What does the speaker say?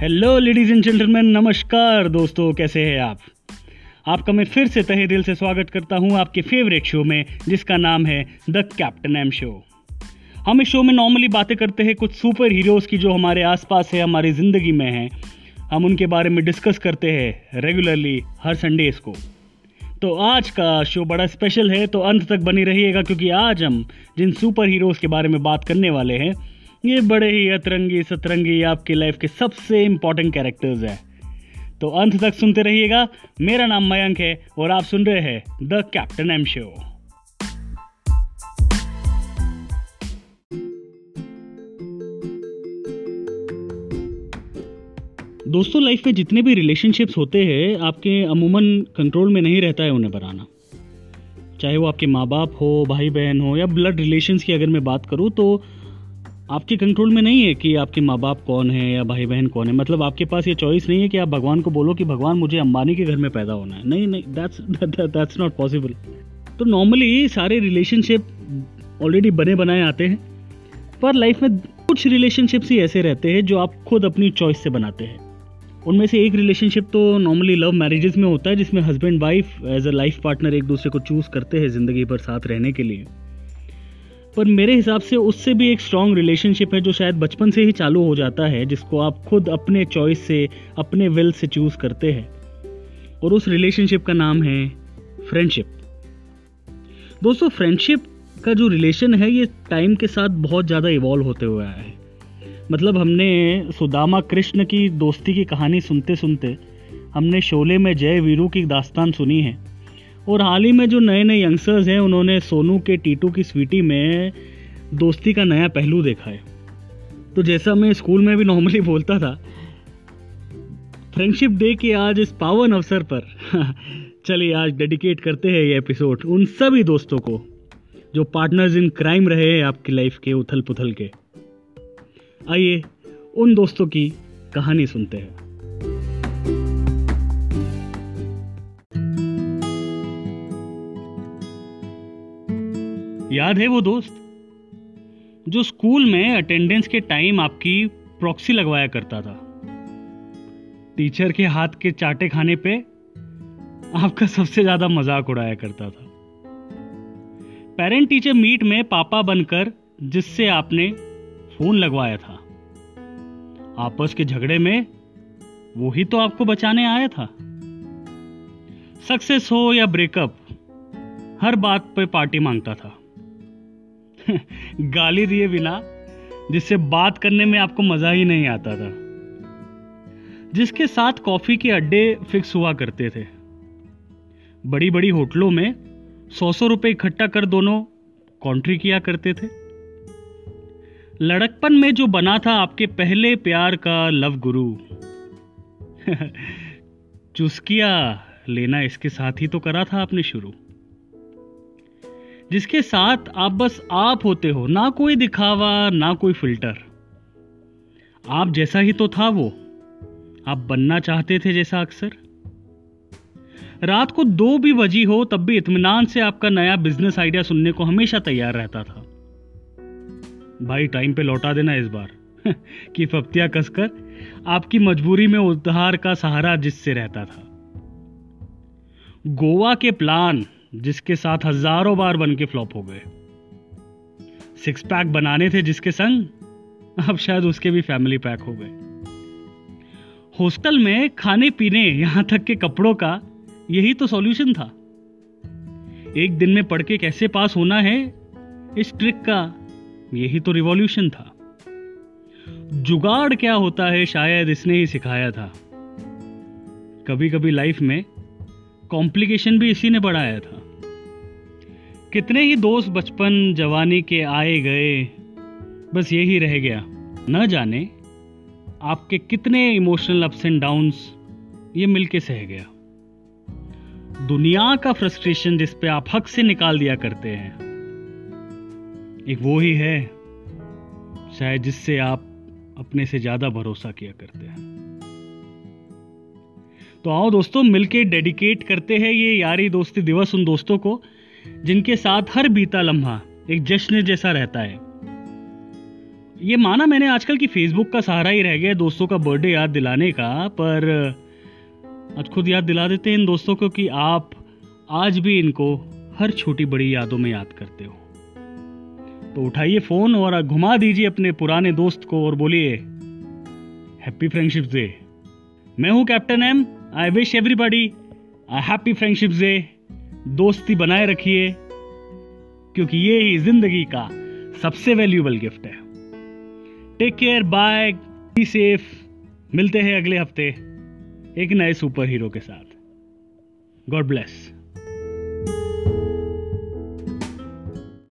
Hello ladies and gentleman नमस्कार दोस्तों, कैसे हैं आप? आपका मैं फिर से तहे दिल से स्वागत करता हूँ आपके फेवरेट शो में, जिसका नाम है द कैप्टन एम शो हम इस शो में नॉर्मली बातें करते हैं कुछ सुपर हीरोज़ की जो हमारे आसपास है, हमारी ज़िंदगी में हैं। हम उनके बारे में डिस्कस करते हैं रेगुलरली हर संडेज को। तो आज का शो बड़ा स्पेशल है तो अंत तक बनी रहिएगा, क्योंकि आज हम जिन सुपर हीरोज़ के बारे में बात करने वाले हैं ये बड़े ही अतरंगी सतरंगी आपकी लाइफ के सबसे इंपॉर्टेंट कैरेक्टर्स हैं। तो अंत तक सुनते रहिएगा। मेरा नाम मयंक है और आप सुन रहे हैं द कैप्टन एम शो दोस्तों लाइफ में जितने भी रिलेशनशिप्स होते हैं, आपके अमूमन कंट्रोल में नहीं रहता है उन्हें बनाना। चाहे वो आपके माँ बाप हो भाई बहन हो या ब्लड रिलेशंस की अगर मैं बात करूँ तो आपके कंट्रोल में नहीं है कि आपके माँ बाप कौन है या भाई बहन कौन है? मतलब आपके पास ये चॉइस नहीं है कि आप भगवान को बोलो कि भगवान, मुझे अंबानी के घर में पैदा होना है। नहीं नहीं दैट्स दैट्स नॉट पॉसिबल तो नॉर्मली सारे रिलेशनशिप ऑलरेडी बने बनाए आते हैं, पर लाइफ में कुछ रिलेशनशिप्स ही ऐसे रहते हैं जो आप खुद अपनी चॉइस से बनाते हैं। उनमें से एक रिलेशनशिप तो नॉर्मली लव मैरिजेस में होता है, जिसमें husband wife as a life partner एक दूसरे को चूज़ करते हैं ज़िंदगी भर साथ रहने के लिए। पर मेरे हिसाब से उससे भी एक स्ट्रॉन्ग रिलेशनशिप है जो शायद बचपन से ही चालू हो जाता है, जिसको आप खुद अपने चॉइस से, अपने विल से चूज़ करते हैं। और उस रिलेशनशिप का नाम है फ्रेंडशिप दोस्तों फ्रेंडशिप का जो रिलेशन है, ये टाइम के साथ बहुत ज़्यादा इवॉल्व होते हुए आया है। मतलब हमने सुदामा कृष्ण की दोस्ती की कहानी सुनते सुनते हमने शोले में जय वीरू की दास्तान सुनी है। और हाल ही में जो नए नए यंगस्टर्स हैं, उन्होंने सोनू के, टीटू की स्वीटी में दोस्ती का नया पहलू देखा है। तो जैसा मैं स्कूल में भी नॉर्मली बोलता था फ्रेंडशिप डे के आज इस पावन अवसर पर, चलिए आज डेडिकेट करते हैं ये एपिसोड उन सभी दोस्तों को, जो पार्टनर्स इन क्राइम रहे हैं आपकी लाइफ के उथल पुथल के। आइए उन दोस्तों की कहानी सुनते हैं। याद है वो दोस्त? जो स्कूल में अटेंडेंस के टाइम आपकी प्रॉक्सी लगवाया करता था। टीचर के हाथ के चाटे खाने पे आपका सबसे ज़्यादा मज़ाक उड़ाया करता था। पेरेंट टीचर मीट में पापा बनकर जिससे आपने फ़ोन लगवाया था। आपस के झगड़े में वो ही तो आपको बचाने आया था। सक्सेस हो या ब्रेकअप हर बात पे पार्टी माँगता था। गाली दिए बिना, जिससे बात करने में आपको मज़ा ही नहीं आता था। जिसके साथ कॉफ़ी के अड्डे फिक्स हुआ करते थे। बड़ी बड़ी होटलों में सौ सौ रुपए इकट्ठा कर दोनों कॉन्ट्री किया करते थे। लड़कपन में जो बना था आपके पहले प्यार का लव गुरु चुस्किया लेना इसके साथ ही तो करा था आपने शुरू। जिसके साथ आप बस आप होते हो, ना कोई दिखावा, ना कोई फ़िल्टर। आप जैसा ही तो था वो। आप बनना चाहते थे जैसा अक्सर। रात को दो भी बजी हो, तब भी इतमान से आपका नया बिज़नेस आइडिया सुनने को हमेशा तैयार रहता था। भाई टाइम पे लौटा देना इस बार। कि फप्तिया कसकर आपकी मजबूरी में उधार का सहारा जिससे रहता था। गोवा के प्लान जिसके साथ हज़ारों बार बन के फ्लॉप हो गए। सिक्स पैक बनाने थे जिसके संग अब शायद उसके भी फैमिली पैक हो गए। हॉस्टल में खाने पीने यहाँ तक के कपड़ों का यही तो सॉल्यूशन था। एक दिन में पढ़ के कैसे पास होना है, इस ट्रिक का यही तो रिवॉल्यूशन था। जुगाड़ क्या होता है शायद इसने ही सिखाया था। कभी कभी लाइफ में कॉम्प्लिकेशन भी इसी ने बढ़ाया था। कितने ही दोस्त बचपन जवानी के आए गए, बस यही रह गया। न जाने आपके कितने इमोशनल अप्स एंड डाउन्स ये मिलके सह गया। दुनिया का फ्रस्ट्रेशन जिस पे आप हक से निकाल दिया करते हैं, एक वो ही है, शायद जिससे आप अपने से ज़्यादा भरोसा किया करते हैं। तो आओ दोस्तों, मिलके डेडिकेट करते हैं ये यारी दोस्ती दिवस उन दोस्तों को, जिनके साथ हर बीता लम्हा एक जश्न जैसा रहता है। ये माना मैंने आजकल की फेसबुक का सहारा ही रह गया दोस्तों का बर्थडे याद दिलाने का, पर आज खुद याद दिला देते हैं इन दोस्तों को कि आप आज भी इनको हर छोटी बड़ी यादों में याद करते हो। तो उठाइए फ़ोन और घुमा दीजिए अपने पुराने दोस्त को और बोलिए हैप्पी फ्रेंडशिप डे मैं हूँ captain M I wish everybody happy friendship day दोस्ती बनाए रखिए, क्योंकि ये ही ज़िंदगी का सबसे वैल्यूबल गिफ्ट है। Take care bye be safe मिलते हैं अगले हफ़्ते एक नए सुपर हीरो के साथ। God bless